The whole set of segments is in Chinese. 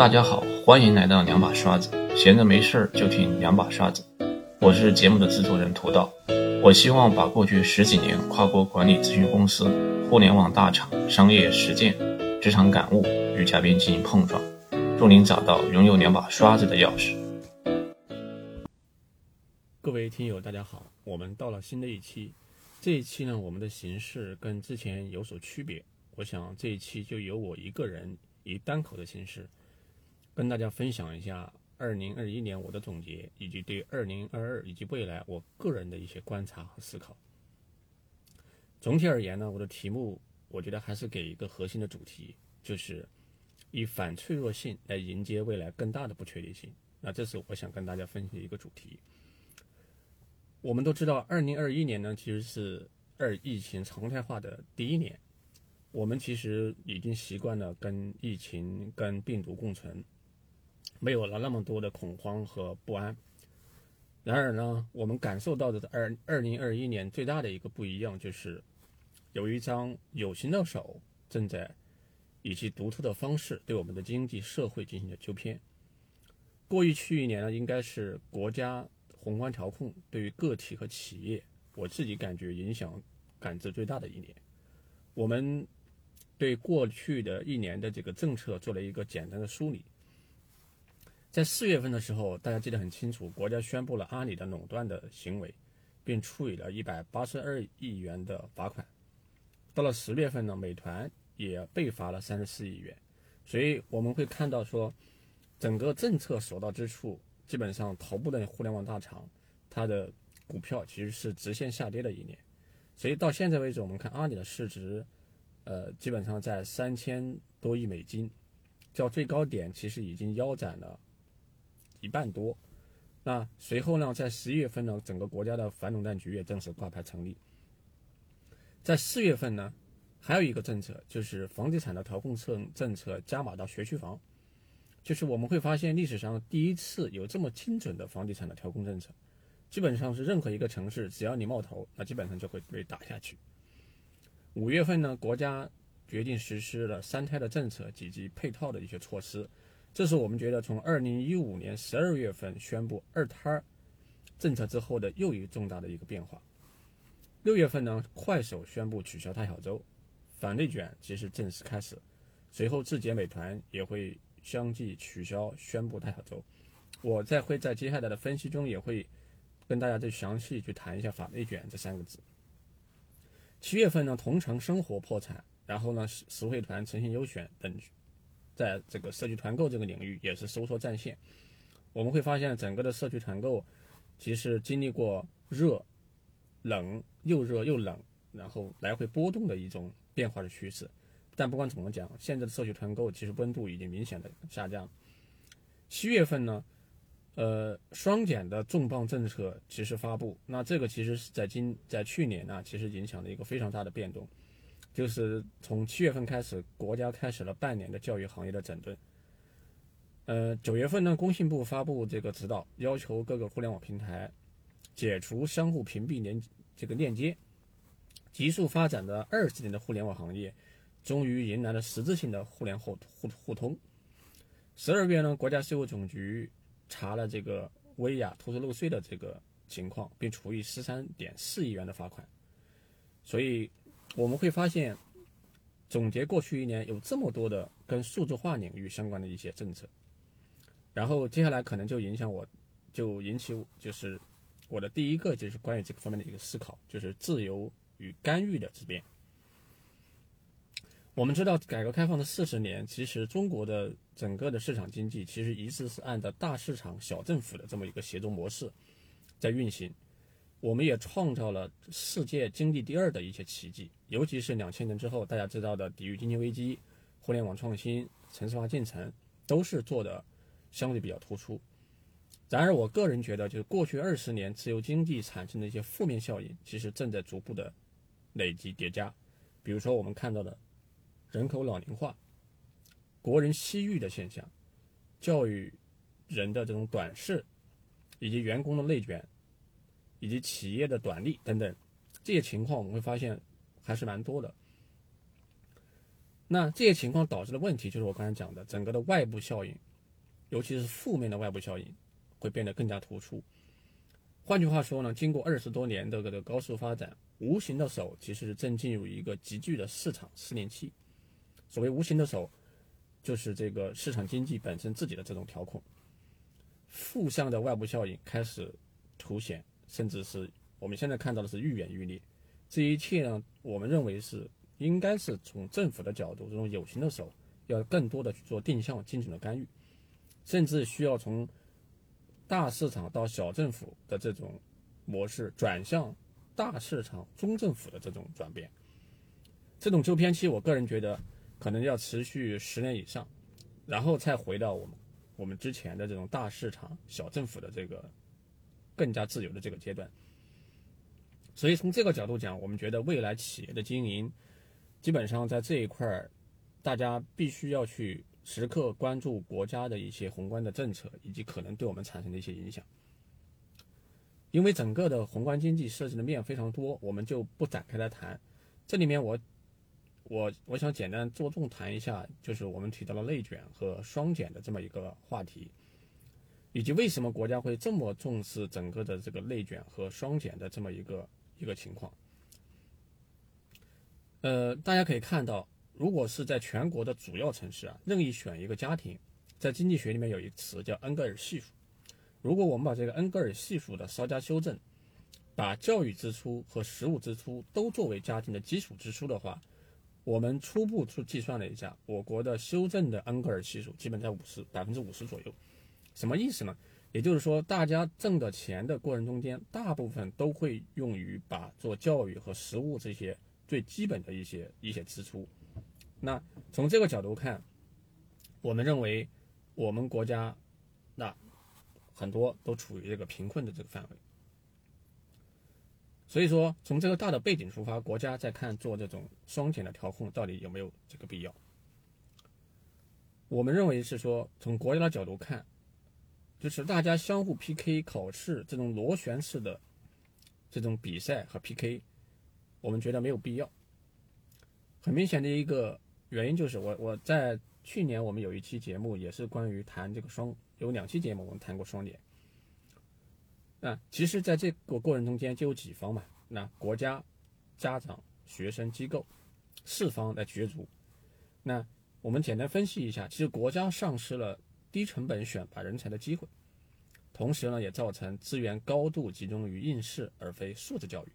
大家好，欢迎来到两把刷子，闲着没事儿就听两把刷子。我是节目的制作人涂道，我希望把过去十几年跨国管理咨询公司、互联网大厂、商业实践、职场感悟与嘉宾进行碰撞，助您找到拥有两把刷子的钥匙。各位听友，大家好，我们到了新的一期。这一期呢，我们的形式跟之前有所区别。我想这一期就由我一个人以单口的形式，跟大家分享一下二零二一年我的总结，以及对二零二二以及未来我个人的一些观察和思考。总体而言呢，我的题目我觉得还是给一个核心的主题，就是以反脆弱性来迎接未来更大的不确定性。那这是我想跟大家分析的一个主题。我们都知道，二零二一年呢，其实是二疫情常态化的第一年。我们其实已经习惯了跟疫情、跟病毒共存，没有了那么多的恐慌和不安。然而呢，我们感受到的二二零二一年最大的一个不一样，就是有一张有形的手正在以其独特的方式对我们的经济社会进行了纠偏。过去一年呢，应该是国家宏观调控对于个体和企业，我自己感觉影响感知最大的一年。我们。对过去的一年的这个政策做了一个简单的梳理。在四月份的时候，大家记得很清楚，国家宣布了阿里的垄断的行为，并处以了一百八十二亿元的罚款。到了十月份呢，美团也被罚了三十四亿元。所以我们会看到说，整个政策所到之处，基本上头部的互联网大厂，它的股票其实是直线下跌的一年。所以到现在为止，我们看阿里的市值。呃，基本上在三千多亿美金，较最高点其实已经腰斩了一半多。那随后呢，在十一月份呢，整个国家的反垄断局也正式挂牌成立。在四月份呢，还有一个政策，就是房地产的调控策政策加码到学区房，就是我们会发现历史上第一次有这么精准的房地产的调控政策，基本上是任何一个城市只要你冒头，那基本上就会被打下去。五月份呢，国家决定实施了三胎的政策以及配套的一些措施，这是我们觉得从二零一五年十二月份宣布二胎政策之后的又一重大的一个变化。六月份呢，快手宣布取消大小周，反内卷其实正式开始，随后字节、美团也会相继取消宣布大小周。我在会在接下来的分析中也会跟大家再详细去谈一下反内卷这三个字。七月份呢，同城生活破产，然后呢，实惠团、诚信优选等，在这个社区团购这个领域也是收缩战线。我们会发现，整个的社区团购其实经历过热、冷、又热又冷，然后来回波动的一种变化的趋势。但不管怎么讲，现在的社区团购其实温度已经明显的下降。七月份呢？呃，双减的重磅政策其实发布，那这个其实是在今在去年呢，其实影响了一个非常大的变动，就是从七月份开始，国家开始了半年的教育行业的整顿。呃，九月份呢，工信部发布这个指导，要求各个互联网平台解除相互屏蔽连这个链接，急速发展的二十年的互联网行业，终于迎来了实质性的互联互互互通。十二月呢，国家税务总局。查了这个薇娅偷税漏税的这个情况，并处以十三点四亿元的罚款。所以我们会发现，总结过去一年有这么多的跟数字化领域相关的一些政策，然后接下来可能就影响我，就引起就是我的第一个就是关于这个方面的一个思考，就是自由与干预的质变。我们知道，改革开放的四十年，其实中国的整个的市场经济其实一直是按照大市场、小政府的这么一个协作模式在运行。我们也创造了世界经济第二的一些奇迹，尤其是两千年之后，大家知道的抵御经济危机、互联网创新、城市化进程，都是做的相对比较突出。然而，我个人觉得，就是过去二十年自由经济产生的一些负面效应，其实正在逐步的累积叠加。比如说，我们看到的。人口老龄化、国人西域的现象、教育人的这种短视，以及员工的内卷，以及企业的短利等等这些情况，我们会发现还是蛮多的。那这些情况导致的问题，就是我刚才讲的整个的外部效应，尤其是负面的外部效应会变得更加突出。换句话说呢，经过二十多年的这个高速发展，无形的手其实正进入一个急剧的市场试炼期。所谓无形的手，就是这个市场经济本身自己的这种调控。负向的外部效应开始凸显，甚至是我们现在看到的是愈演愈烈。这一切呢，我们认为是应该是从政府的角度，这种有形的手要更多的去做定向精准的干预，甚至需要从大市场到小政府的这种模式转向大市场中政府的这种转变。这种周偏期，我个人觉得可能要持续十年以上，然后再回到我们。我们之前的这种大市场、小政府的这个更加自由的这个阶段，所以从这个角度讲，我们觉得未来企业的经营，基本上在这一块儿，大家必须要去时刻关注国家的一些宏观的政策以及可能对我们产生的一些影响，因为整个的宏观经济涉及的面非常多，我们就不展开来谈。这里面我。我我想简单着重谈一下，就是我们提到了内卷和双减的这么一个话题，以及为什么国家会这么重视整个的这个内卷和双减的这么一个一个情况。呃，大家可以看到，如果是在全国的主要城市啊，任意选一个家庭，在经济学里面有一个词叫恩格尔系数。如果我们把这个恩格尔系数的稍加修正，把教育支出和食物支出都作为家庭的基础支出的话，我们初步去计算了一下，我国的修正的恩格尔系数基本在五十百分之五十左右，什么意思呢？也就是说，大家挣的钱的过程中间，大部分都会用于把做教育和食物这些最基本的一些一些支出。那从这个角度看，我们认为我们国家那很多都处于这个贫困的这个范围。所以说，从这个大的背景出发，国家在看做这种双减的调控到底有没有这个必要？我们认为是说，从国家的角度看，就是大家相互 PK 考试这种螺旋式的这种比赛和 PK，我们觉得没有必要。很明显的一个原因就是，我我在去年我们有一期节目也是关于谈这个双，有两期节目我们谈过双减。那其实，在这个过程中间就有几方嘛？那国家、家长、学生、机构四方来角逐。那我们简单分析一下，其实国家丧失了低成本选拔人才的机会，同时呢，也造成资源高度集中于应试而非素质教育。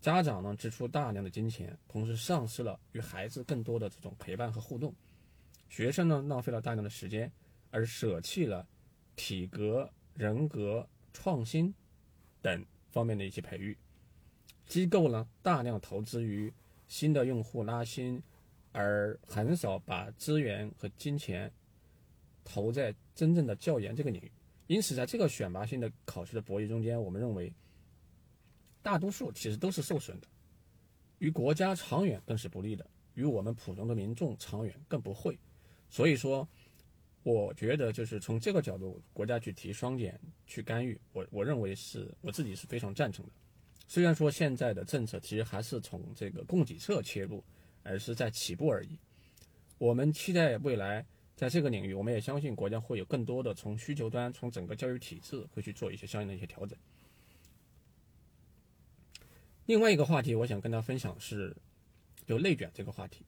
家长呢，支出大量的金钱，同时丧失了与孩子更多的这种陪伴和互动。学生呢，浪费了大量的时间，而舍弃了体格、人格。创新等方面的一些培育，机构呢大量投资于新的用户拉新，而很少把资源和金钱投在真正的教研这个领域。因此，在这个选拔性的考试的博弈中间，我们认为大多数其实都是受损的，与国家长远更是不利的，与我们普通的民众长远更不会。所以说。我觉得就是从这个角度，国家去提双减去干预，我我认为是我自己是非常赞成的。虽然说现在的政策其实还是从这个供给侧切入，而是在起步而已。我们期待未来在这个领域，我们也相信国家会有更多的从需求端、从整个教育体制会去做一些相应的一些调整。另外一个话题，我想跟大家分享是就内卷这个话题，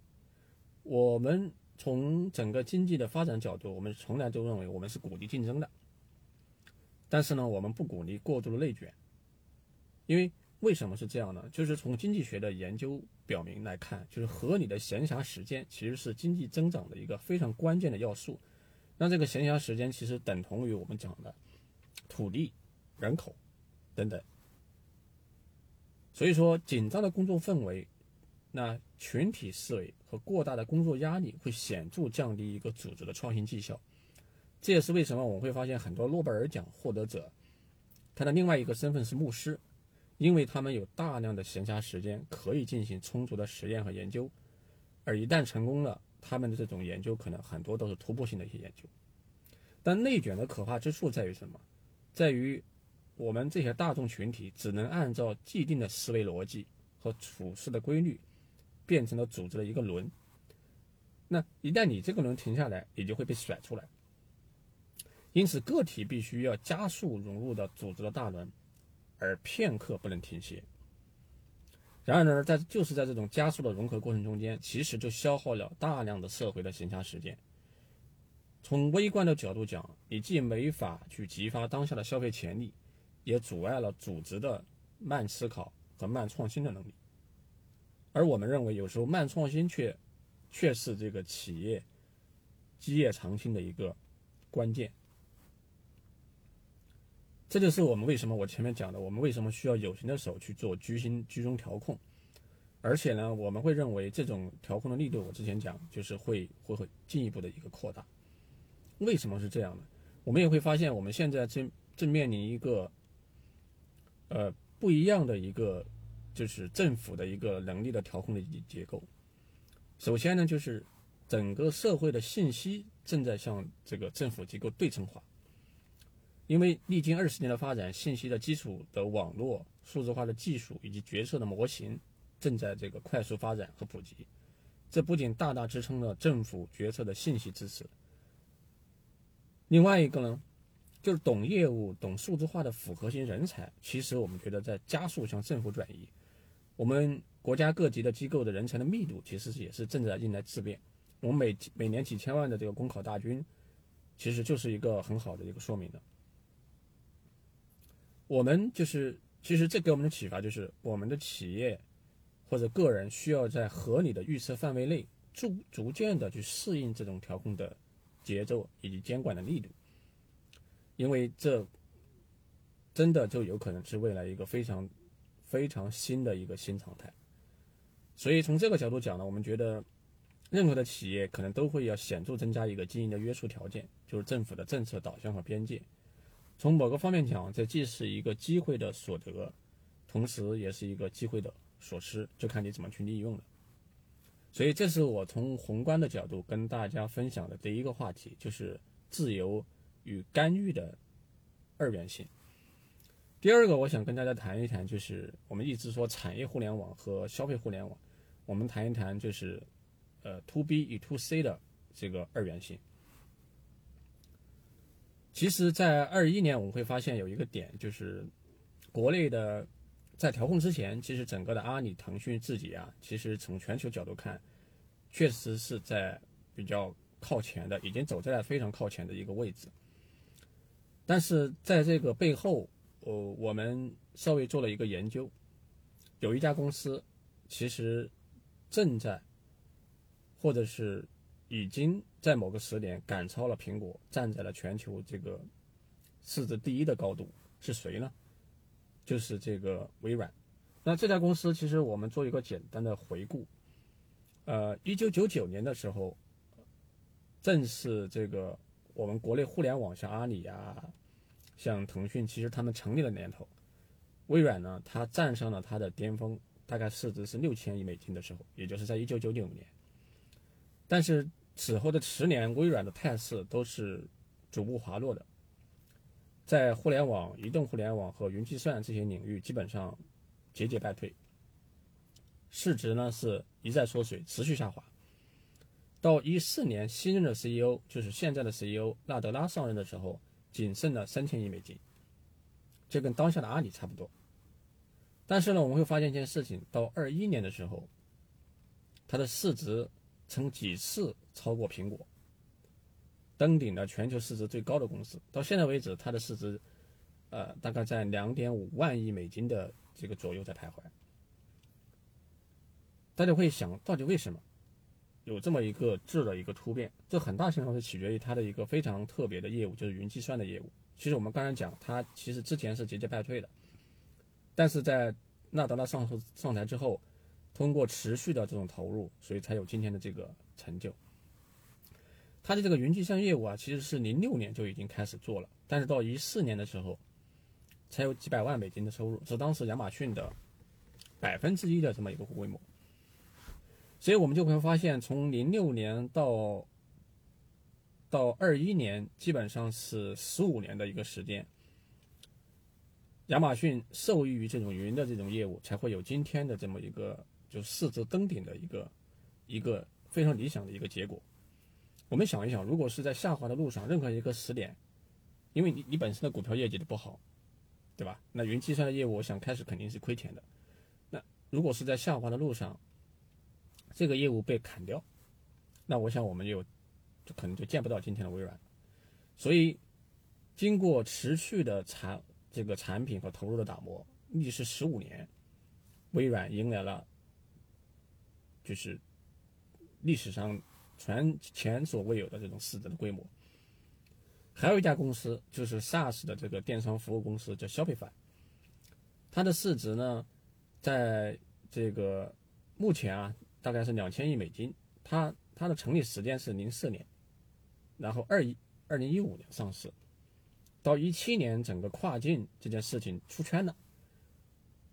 我们。从整个经济的发展角度，我们从来都认为我们是鼓励竞争的。但是呢，我们不鼓励过度的内卷，因为为什么是这样呢？就是从经济学的研究表明来看，就是合理的闲暇时间其实是经济增长的一个非常关键的要素。那这个闲暇时间其实等同于我们讲的土地、人口等等。所以说，紧张的工作氛围。那群体思维和过大的工作压力会显著降低一个组织的创新绩效，这也是为什么我会发现很多诺贝尔奖获得者，他的另外一个身份是牧师，因为他们有大量的闲暇时间可以进行充足的实验和研究，而一旦成功了，他们的这种研究可能很多都是突破性的一些研究。但内卷的可怕之处在于什么？在于我们这些大众群体只能按照既定的思维逻辑和处事的规律。变成了组织的一个轮，那一旦你这个轮停下来，你就会被甩出来。因此个体必须要加速融入到组织的大轮，而片刻不能停歇。然而呢，在就是在这种加速的融合过程中间，其实就消耗了大量的社会的闲暇时间。从微观的角度讲，你既没法去激发当下的消费潜力，也阻碍了组织的慢思考和慢创新的能力。而我们认为，有时候慢创新却却是这个企业基业长青的一个关键。这就是我们为什么我前面讲的，我们为什么需要有形的手去做居心居中调控，而且呢，我们会认为这种调控的力度，我之前讲就是会会会进一步的一个扩大。为什么是这样呢？我们也会发现，我们现在正正面临一个呃不一样的一个就是政府的一个能力的调控的结构。首先呢，就是整个社会的信息正在向这个政府机构对称化。因为历经二十年的发展，信息的基础的网络、数字化的技术以及决策的模型正在这个快速发展和普及，这不仅大大支撑了政府决策的信息支持。另外一个呢，就是懂业务、懂数字化的复合型人才，其实我们觉得在加速向政府转移。我们国家各级的机构的人才的密度，其实也是正在迎来质变。我们每每年几千万的这个公考大军，其实就是一个很好的一个说明的。我们就是，其实这给我们的启发就是，我们的企业或者个人需要在合理的预测范围内，逐逐渐的去适应这种调控的节奏以及监管的力度，因为这真的就有可能是未来一个非常非常新的一个新常态。所以从这个角度讲呢，我们觉得任何的企业可能都会要显著增加一个经营的约束条件，就是政府的政策导向和边界。从某个方面讲，这既是一个机会的所得，同时也是一个机会的所失，就看你怎么去利用了。所以，这是我从宏观的角度跟大家分享的第一个话题，就是自由与干预的二元性。第二个，我想跟大家谈一谈，就是我们一直说产业互联网和消费互联网，我们谈一谈就是呃 to B 与 to C 的这个二元性。其实，在二一年，我们会发现有一个点，就是国内的在调控之前，其实整个的阿里、腾讯自己啊，其实从全球角度看，确实是在比较靠前的，已经走在了非常靠前的一个位置。但是在这个背后，呃，我们稍微做了一个研究，有一家公司其实正在，或者是。已经在某个时点赶超了苹果，站在了全球这个市值第一的高度。是谁呢？就是这个微软。那这家公司其实我们做一个简单的回顾。呃，一九九九年的时候，正是这个我们国内互联网像阿里啊、像腾讯，其实他们成立的年头。微软呢，它站上了它的巅峰，大概市值是六千亿美金的时候，也就是在一九九九年。但是此后的十年，微软的态势都是逐步滑落的，在互联网、移动互联网和云计算这些领域，基本上节节败退，市值呢是一再缩水，持续下滑。到一四年，新任的 CEO 就是现在的 CEO 纳德拉上任的时候，仅剩了三千亿美金，这跟当下的阿里差不多。但是呢，我们会发现一件事情，到二一年的时候，它的市值。曾几次超过苹果，登顶了全球市值最高的公司。到现在为止，它的市值，呃，大概在两点五万亿美金的这个左右在徘徊。大家会想到底为什么有这么一个质的一个突变？这很大程度是取决于它的一个非常特别的业务，就是云计算的业务。其实我们刚才讲，它其实之前是节节败退的，但是在纳德拉上上台之后。通过持续的这种投入，所以才有今天的这个成就。它的这个云计算业务啊，其实是零六年就已经开始做了，但是到一四年的时候，才有几百万美金的收入，是当时亚马逊的百分之一的这么一个规模。所以我们就会发现，从零六年到到二一年，基本上是十五年的一个时间，亚马逊受益于这种云的这种业务，才会有今天的这么一个。就市值登顶的一个一个非常理想的一个结果。我们想一想，如果是在下滑的路上，任何一个时点，因为你你本身的股票业绩的不好，对吧？那云计算的业务，我想开始肯定是亏钱的。那如果是在下滑的路上，这个业务被砍掉，那我想我们有就可能就见不到今天的微软。所以，经过持续的产这个产品和投入的打磨，历时十五年，微软迎来了就是历史上全前所未有的这种市值的规模。还有一家公司就是 SaaS 的这个电商服务公司，叫 Shopify。它的市值呢，在这个目前啊，大概是两千亿美金。它它的成立时间是零四年，然后二一二零一五年上市，到一七年整个跨境这件事情出圈了。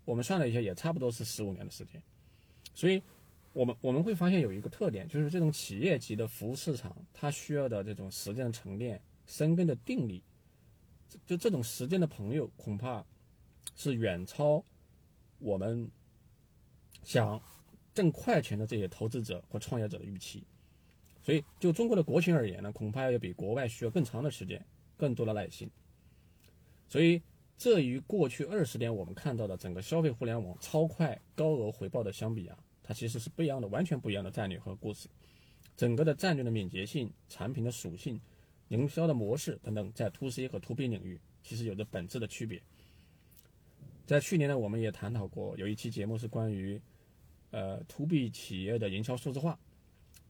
我们算了一下，也差不多是十五年的时间。所以，我们我们会发现有一个特点，就是这种企业级的服务市场，它需要的这种时间的沉淀。生根的定力，就这种时间的朋友，恐怕是远超我们想挣快钱的这些投资者或创业者的预期。所以，就中国的国情而言呢，恐怕要比国外需要更长的时间、更多的耐心。所以，这与过去二十年我们看到的整个消费互联网超快、高额回报的相比啊，它其实是不一样的，完全不一样的战略和故事。整个的战略的敏捷性、产品的属性。营销的模式等等，在 to C 和 to B 领域其实有着本质的区别。在去年呢，我们也探讨过，有一期节目是关于，呃，to B 企业的营销数字化，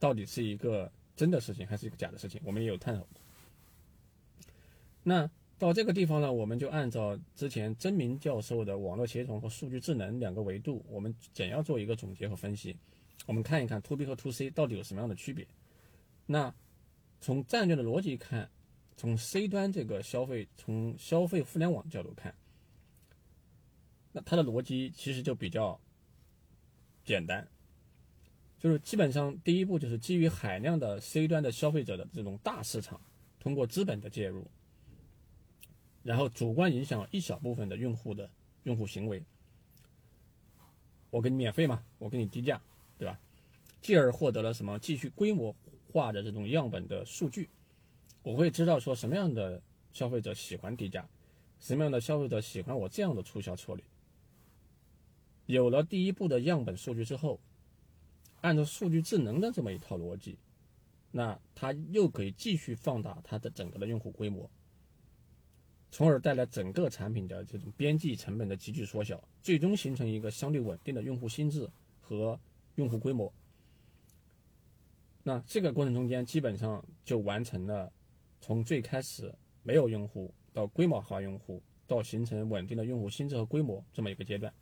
到底是一个真的事情还是一个假的事情，我们也有探讨过。那到这个地方呢，我们就按照之前曾明教授的网络协同和数据智能两个维度，我们简要做一个总结和分析。我们看一看 to B 和 to C 到底有什么样的区别。那。从战略的逻辑看，从 C 端这个消费，从消费互联网角度看，那它的逻辑其实就比较简单，就是基本上第一步就是基于海量的 C 端的消费者的这种大市场，通过资本的介入，然后主观影响一小部分的用户的用户行为，我给你免费嘛，我给你低价，对吧？继而获得了什么？继续规模。化的这种样本的数据，我会知道说什么样的消费者喜欢低价，什么样的消费者喜欢我这样的促销策略。有了第一步的样本数据之后，按照数据智能的这么一套逻辑，那它又可以继续放大它的整个的用户规模，从而带来整个产品的这种边际成本的急剧缩小，最终形成一个相对稳定的用户心智和用户规模。那这个过程中间，基本上就完成了从最开始没有用户到规模化用户，到形成稳定的用户心智和规模这么一个阶段。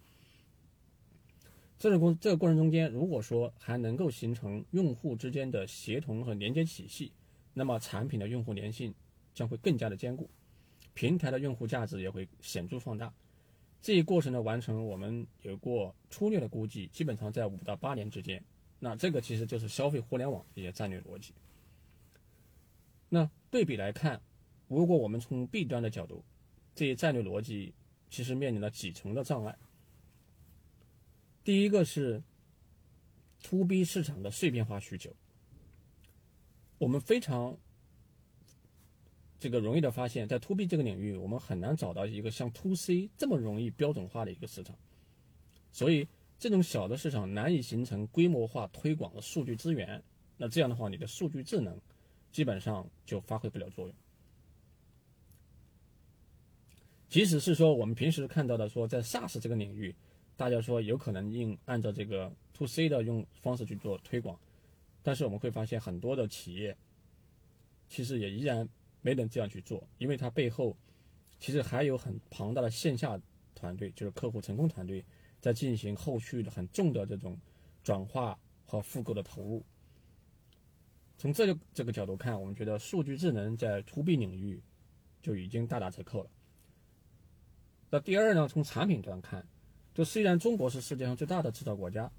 这个过这个过程中间，如果说还能够形成用户之间的协同和连接体系，那么产品的用户粘性将会更加的坚固，平台的用户价值也会显著放大。这一过程的完成，我们有过粗略的估计，基本上在五到八年之间。那这个其实就是消费互联网一些战略逻辑。那对比来看，如果我们从 B 端的角度，这一战略逻辑其实面临了几重的障碍。第一个是 To B 市场的碎片化需求，我们非常这个容易的发现，在 To B 这个领域，我们很难找到一个像 To C 这么容易标准化的一个市场，所以。这种小的市场难以形成规模化推广的数据资源，那这样的话，你的数据智能基本上就发挥不了作用。即使是说我们平时看到的说，在 SaaS 这个领域，大家说有可能应按照这个 To C 的用方式去做推广，但是我们会发现很多的企业其实也依然没能这样去做，因为它背后其实还有很庞大的线下团队，就是客户成功团队。在进行后续的很重的这种转化和复购的投入。从这个这个角度看，我们觉得数据智能在 To B 领域就已经大打折扣了。那第二呢，从产品端看，就虽然中国是世界上最大的制造国家，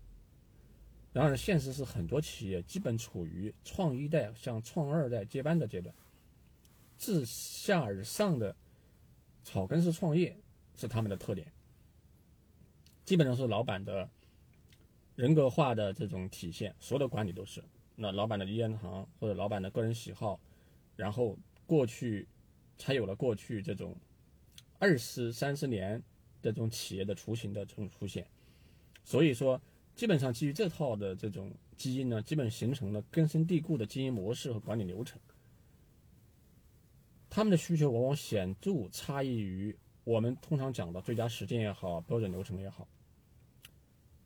然而现实是很多企业基本处于创一代向创二代接班的阶段，自下而上的草根式创业是他们的特点。基本上是老板的人格化的这种体现，所有的管理都是那老板的一言堂或者老板的个人喜好，然后过去才有了过去这种二十三十年这种企业的雏形的这种出现。所以说，基本上基于这套的这种基因呢，基本形成了根深蒂固的经营模式和管理流程。他们的需求往往显著差异于我们通常讲的最佳实践也好，标准流程也好。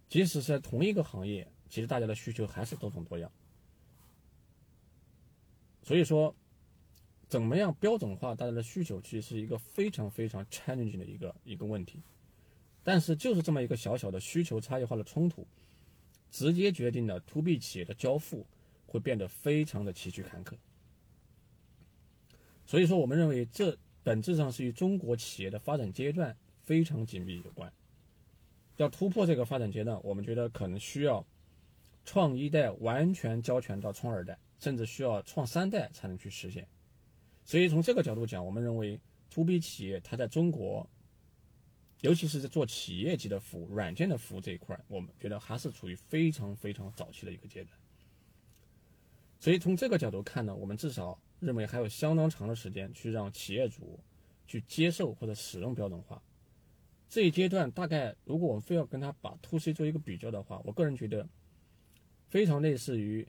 即使是在同一个行业，其实大家的需求还是多种多样。所以说，怎么样标准化大家的需求，其实是一个非常非常 challenging 的一个一个问题。但是就是这么一个小小的需求差异化的冲突，直接决定了 to B 企业的交付会变得非常的崎岖坎坷。所以说，我们认为这本质上是与中国企业的发展阶段非常紧密有关。要突破这个发展阶段，我们觉得可能需要创一代完全交权到创二代，甚至需要创三代才能去实现。所以从这个角度讲，我们认为 to B 企业它在中国，尤其是在做企业级的服务、软件的服务这一块，我们觉得还是处于非常非常早期的一个阶段。所以从这个角度看呢，我们至少。认为还有相当长的时间去让企业主去接受或者使用标准化。这一阶段大概，如果我们非要跟他把 to C 做一个比较的话，我个人觉得非常类似于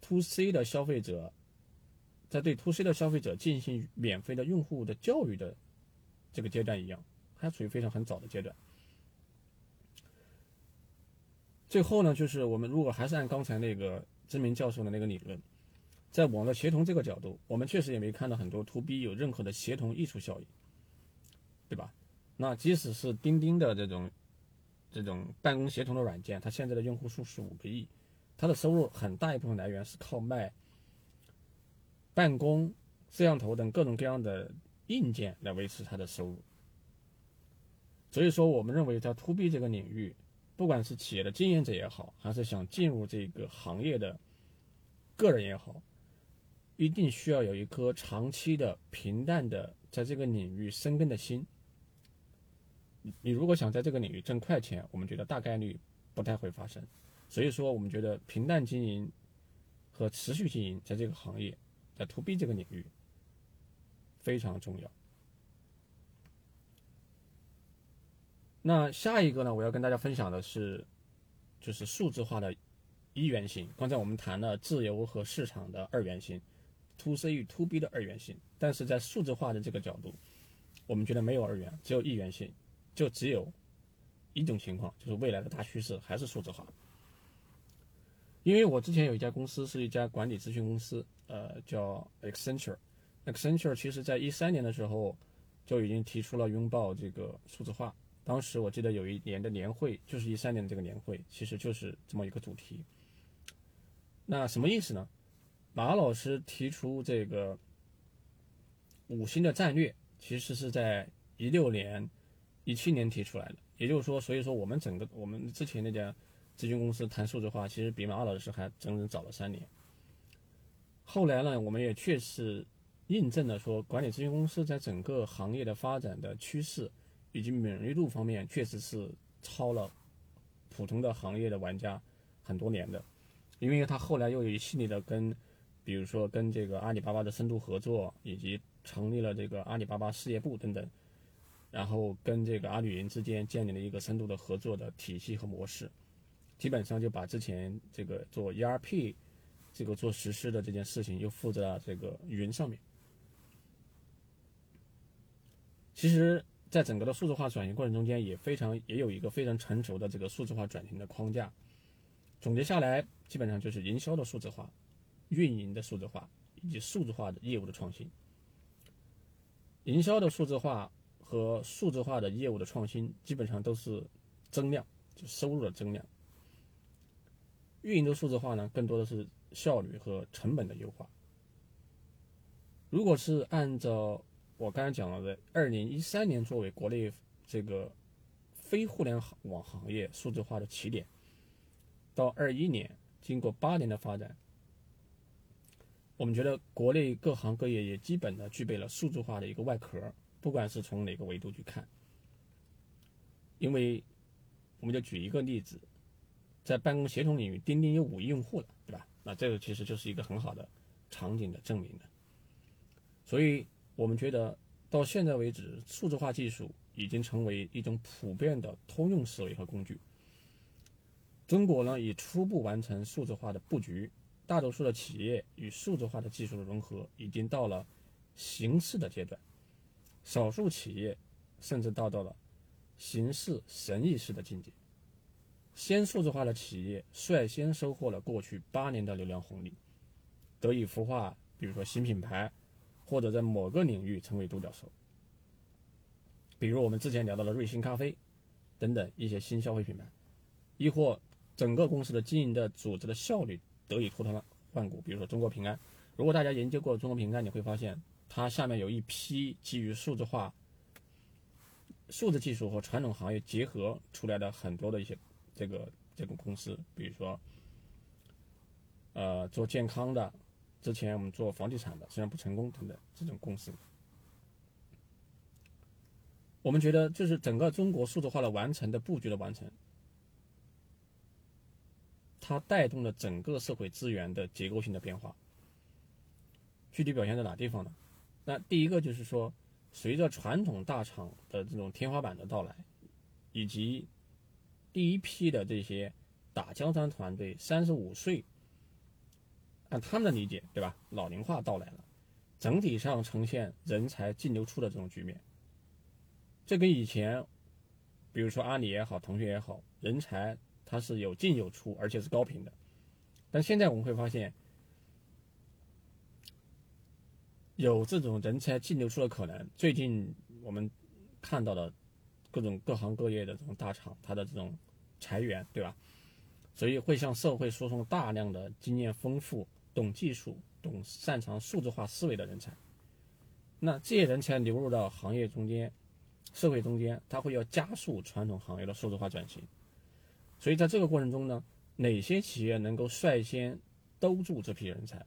to C 的消费者在对 to C 的消费者进行免费的用户的教育的这个阶段一样，还处于非常很早的阶段。最后呢，就是我们如果还是按刚才那个知名教授的那个理论。在网络协同这个角度，我们确实也没看到很多 to B 有任何的协同溢出效应，对吧？那即使是钉钉的这种这种办公协同的软件，它现在的用户数是五个亿，它的收入很大一部分来源是靠卖办公摄像头等各种各样的硬件来维持它的收入。所以说，我们认为在 to B 这个领域，不管是企业的经营者也好，还是想进入这个行业的个人也好，一定需要有一颗长期的平淡的在这个领域生根的心。你如果想在这个领域挣快钱，我们觉得大概率不太会发生。所以说，我们觉得平淡经营和持续经营在这个行业，在 to B 这个领域非常重要。那下一个呢，我要跟大家分享的是，就是数字化的一元性。刚才我们谈了自由和市场的二元性。To C 与 to B 的二元性，但是在数字化的这个角度，我们觉得没有二元，只有一元性，就只有一种情况，就是未来的大趋势还是数字化。因为我之前有一家公司是一家管理咨询公司，呃，叫 Accenture。Accenture 其实在一三年的时候就已经提出了拥抱这个数字化。当时我记得有一年的年会，就是一三年的这个年会，其实就是这么一个主题。那什么意思呢？马老师提出这个五星的战略，其实是在一六年、一七年提出来的。也就是说，所以说我们整个我们之前那家咨询公司谈数字化，其实比马老师还整整早了三年。后来呢，我们也确实印证了说，管理咨询公司在整个行业的发展的趋势以及敏锐度方面，确实是超了普通的行业的玩家很多年的。因为他后来又有一系列的跟比如说跟这个阿里巴巴的深度合作，以及成立了这个阿里巴巴事业部等等，然后跟这个阿里云之间建立了一个深度的合作的体系和模式，基本上就把之前这个做 ERP 这个做实施的这件事情又负责这个云上面。其实，在整个的数字化转型过程中间，也非常也有一个非常成熟的这个数字化转型的框架。总结下来，基本上就是营销的数字化。运营的数字化以及数字化的业务的创新，营销的数字化和数字化的业务的创新，基本上都是增量，就收入的增量。运营的数字化呢，更多的是效率和成本的优化。如果是按照我刚才讲了的，二零一三年作为国内这个非互联网行业数字化的起点，到二一年，经过八年的发展。我们觉得国内各行各业也基本的具备了数字化的一个外壳，不管是从哪个维度去看。因为，我们就举一个例子，在办公协同领域，钉钉有五亿用户了，对吧？那这个其实就是一个很好的场景的证明的。所以我们觉得到现在为止，数字化技术已经成为一种普遍的通用思维和工具。中国呢，已初步完成数字化的布局，大多数的企业与数字化的技术的融合已经到了形式的阶段，少数企业甚至达到了形式神意识的境界。先数字化的企业率先收获了过去八年的流量红利，得以孵化，比如说新品牌。或者在某个领域成为独角兽，比如我们之前聊到的瑞幸咖啡等等一些新消费品牌，亦或整个公司的经营的组织的效率得以脱胎换骨。比如说中国平安，如果大家研究过中国平安，你会发现它下面有一批基于数字化、数字技术和传统行业结合出来的很多的一些这个这种公司，比如说呃做健康的。之前我们做房地产的，虽然不成功等等这种公司，我们觉得就是整个中国数字化的完成的布局的完成，它带动了整个社会资源的结构性的变化。具体表现在哪地方呢？那第一个就是说，随着传统大厂的这种天花板的到来，以及第一批的这些打江山团队三十五岁。按他们的理解，对吧？老龄化到来了，整体上呈现人才净流出的这种局面。这跟以前，比如说阿里也好，腾讯也好，人才它是有进有出，而且是高频的。但现在我们会发现，有这种人才净流出的可能。最近我们看到的各种各行各业的这种大厂，它的这种裁员，对吧？所以会向社会输送大量的经验丰富。懂技术、懂擅长数字化思维的人才，那这些人才流入到行业中间、社会中间，他会要加速传统行业的数字化转型。所以在这个过程中呢，哪些企业能够率先兜住这批人才，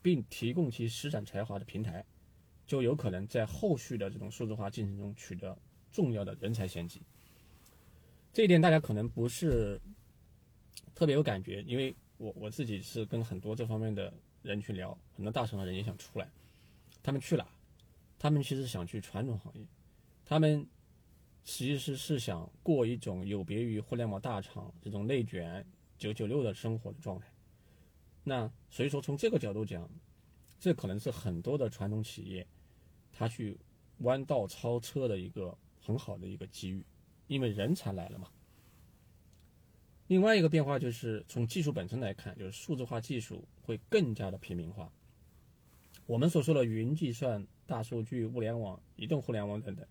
并提供其施展才华的平台，就有可能在后续的这种数字化进程中取得重要的人才先机。这一点大家可能不是特别有感觉，因为。我我自己是跟很多这方面的人去聊，很多大厂的人也想出来，他们去了，他们其实想去传统行业，他们其实是想过一种有别于互联网大厂这种内卷九九六的生活的状态。那所以说从这个角度讲，这可能是很多的传统企业他去弯道超车的一个很好的一个机遇，因为人才来了嘛。另外一个变化就是从技术本身来看，就是数字化技术会更加的平民化。我们所说的云计算、大数据、物联网、移动互联网等等，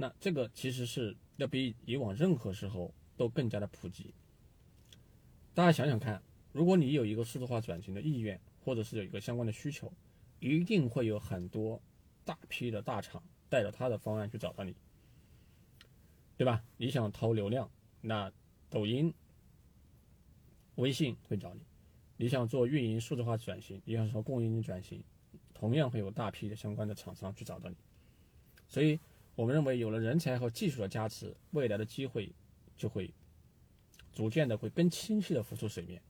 那这个其实是要比以往任何时候都更加的普及。大家想想看，如果你有一个数字化转型的意愿，或者是有一个相关的需求，一定会有很多大批的大厂带着他的方案去找到你，对吧？你想投流量，那抖音。微信会找你，你想做运营数字化转型，你想做供应链转型，同样会有大批的相关的厂商去找到你。所以，我们认为有了人才和技术的加持，未来的机会就会逐渐的会更清晰的浮出水面。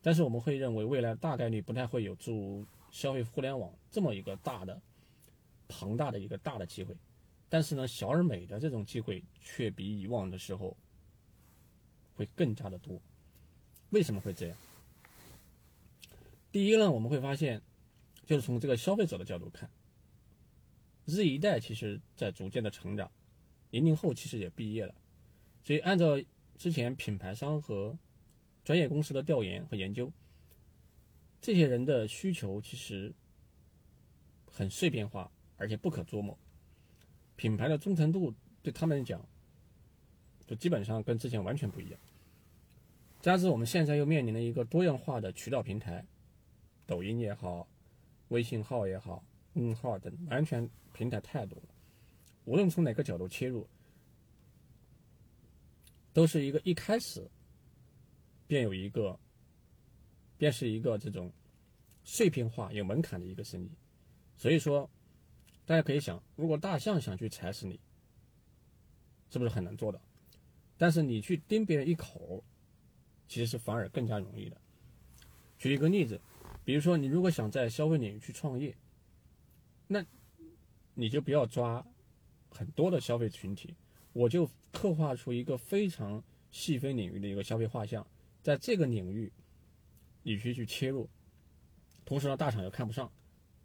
但是，我们会认为未来大概率不太会有诸消费互联网这么一个大的、庞大的一个大的机会。但是呢，小而美的这种机会却比以往的时候会更加的多。为什么会这样？第一呢，我们会发现，就是从这个消费者的角度看，Z 一代其实在逐渐的成长，零零后其实也毕业了，所以按照之前品牌商和专业公司的调研和研究，这些人的需求其实很碎片化，而且不可捉摸，品牌的忠诚度对他们来讲，就基本上跟之前完全不一样。加之我们现在又面临了一个多样化的渠道平台，抖音也好，微信号也好，公众号等，完全平台太多了。无论从哪个角度切入，都是一个一开始便有一个，便是一个这种碎片化、有门槛的一个生意。所以说，大家可以想，如果大象想去踩死你，是不是很难做到？但是你去叮别人一口。其实是反而更加容易的。举一个例子，比如说你如果想在消费领域去创业，那你就不要抓很多的消费群体，我就刻画出一个非常细分领域的一个消费画像，在这个领域你去去切入，同时呢大厂又看不上，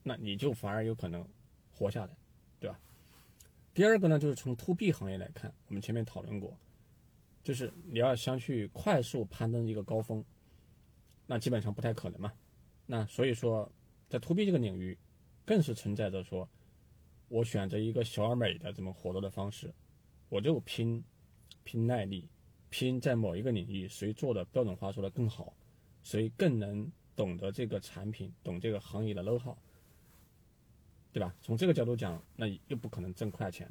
那你就反而有可能活下来，对吧？第二个呢，就是从 to B 行业来看，我们前面讨论过，就是你要想去快速攀登一个高峰，那基本上不太可能嘛。那所以说，在 to B 这个领域，更是存在着说。我选择一个小而美的这么活动的方式，我就拼拼耐力，拼在某一个领域谁做的标准化做的更好，谁更能懂得这个产品，懂这个行业的 know how，对吧？从这个角度讲，那又不可能挣快钱。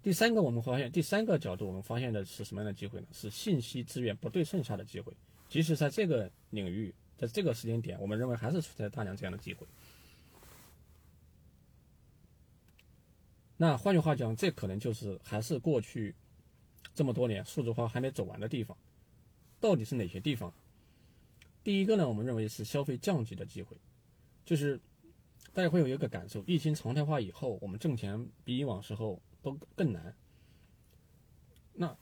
第三个，我们发现第三个角度，我们发现的是什么样的机会呢？是信息资源不对称下的机会。即使在这个领域，在这个时间点，我们认为还是存在大量这样的机会。那换句话讲，这可能就是还是过去这么多年数字化还没走完的地方。到底是哪些地方？第一个呢，我们认为是消费降级的机会，就是大家会有一个感受：疫情常态化以后，我们挣钱比以往时候都更难。那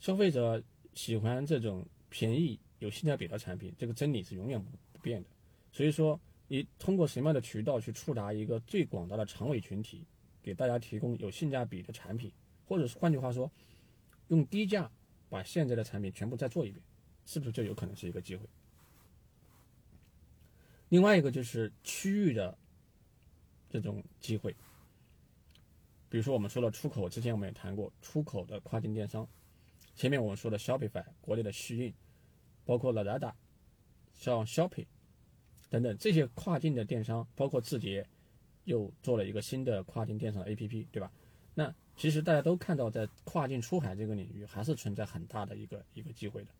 消费者喜欢这种便宜、有性价比的产品，这个真理是永远不变的。所以说，你通过什么样的渠道去触达一个最广大的长尾群体？给大家提供有性价比的产品，或者是换句话说，用低价把现在的产品全部再做一遍，是不是就有可能是一个机会？另外一个就是区域的这种机会，比如说我们说了出口，之前我们也谈过出口的跨境电商，前面我们说的 Shopify 国内的虚印，包括 Lazada、像 Shopee 等等这些跨境的电商，包括字节。又做了一个新的跨境电商 APP，对吧？那其实大家都看到，在跨境出海这个领域，还是存在很大的一个一个机会的。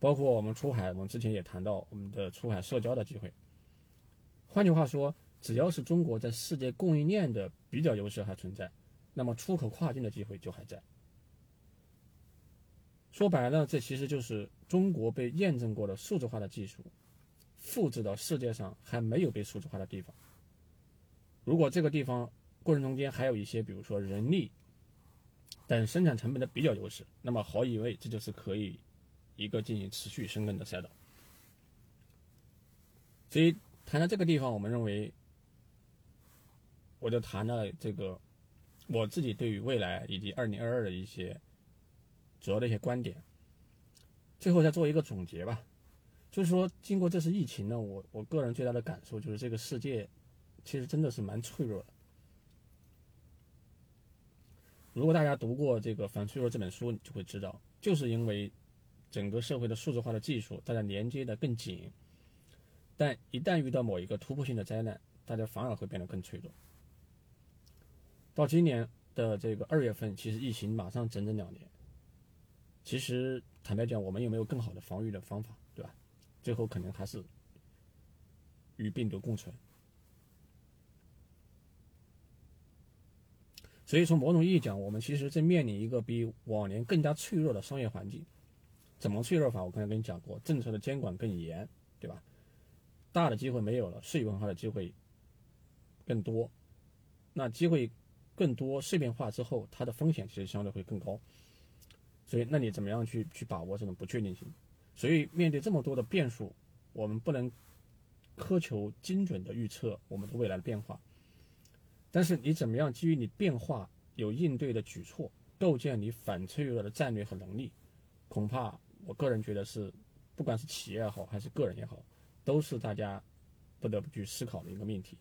包括我们出海，我们之前也谈到我们的出海社交的机会。换句话说，只要是中国在世界供应链的比较优势还存在，那么出口跨境的机会就还在。说白了，这其实就是中国被验证过的数字化的技术，复制到世界上还没有被数字化的地方。如果这个地方过程中间还有一些，比如说人力等生产成本的比较优势，那么毫以为这就是可以一个进行持续深耕的赛道。所以谈到这个地方，我们认为，我就谈了这个我自己对于未来以及二零二二的一些主要的一些观点。最后再做一个总结吧，就是说，经过这次疫情呢，我我个人最大的感受就是这个世界。其实真的是蛮脆弱的。如果大家读过这个《反脆弱》这本书，你就会知道，就是因为整个社会的数字化的技术，大家连接的更紧，但一旦遇到某一个突破性的灾难，大家反而会变得更脆弱。到今年的这个二月份，其实疫情马上整整两年。其实坦白讲，我们有没有更好的防御的方法，对吧？最后可能还是与病毒共存。所以从某种意义讲，我们其实正面临一个比往年更加脆弱的商业环境。怎么脆弱法？我刚才跟你讲过，政策的监管更严，对吧？大的机会没有了，碎片化的机会更多。那机会更多，碎片化之后，它的风险其实相对会更高。所以，那你怎么样去去把握这种不确定性？所以，面对这么多的变数，我们不能苛求精准的预测我们的未来的变化。但是你怎么样基于你变化有应对的举措，构建你反脆弱的战略和能力，恐怕我个人觉得是，不管是企业也好，还是个人也好，都是大家不得不去思考的一个命题。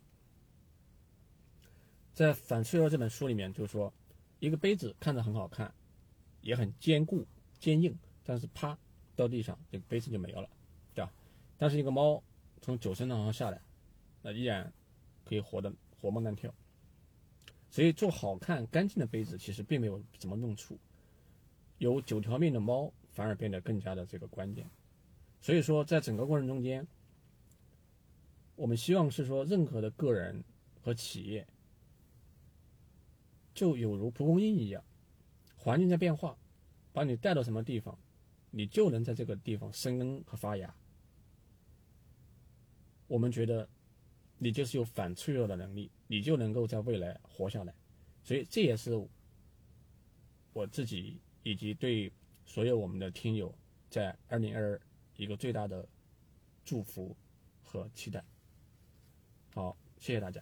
在《反脆弱》这本书里面，就是说，一个杯子看着很好看，也很坚固坚硬，但是啪掉地上，这个杯子就没有了，对吧？但是一个猫从九层楼上下来，那依然可以活得活蹦乱跳。所以，做好看、干净的杯子其实并没有什么用处，有九条命的猫反而变得更加的这个关键。所以说，在整个过程中间，我们希望是说，任何的个人和企业，就有如蒲公英一样，环境在变化，把你带到什么地方，你就能在这个地方生根和发芽。我们觉得，你就是有反脆弱的能力，你就能够在未来活下来。所以这也是我自己以及对所有我们的听友在二零二二一个最大的祝福和期待。好，谢谢大家。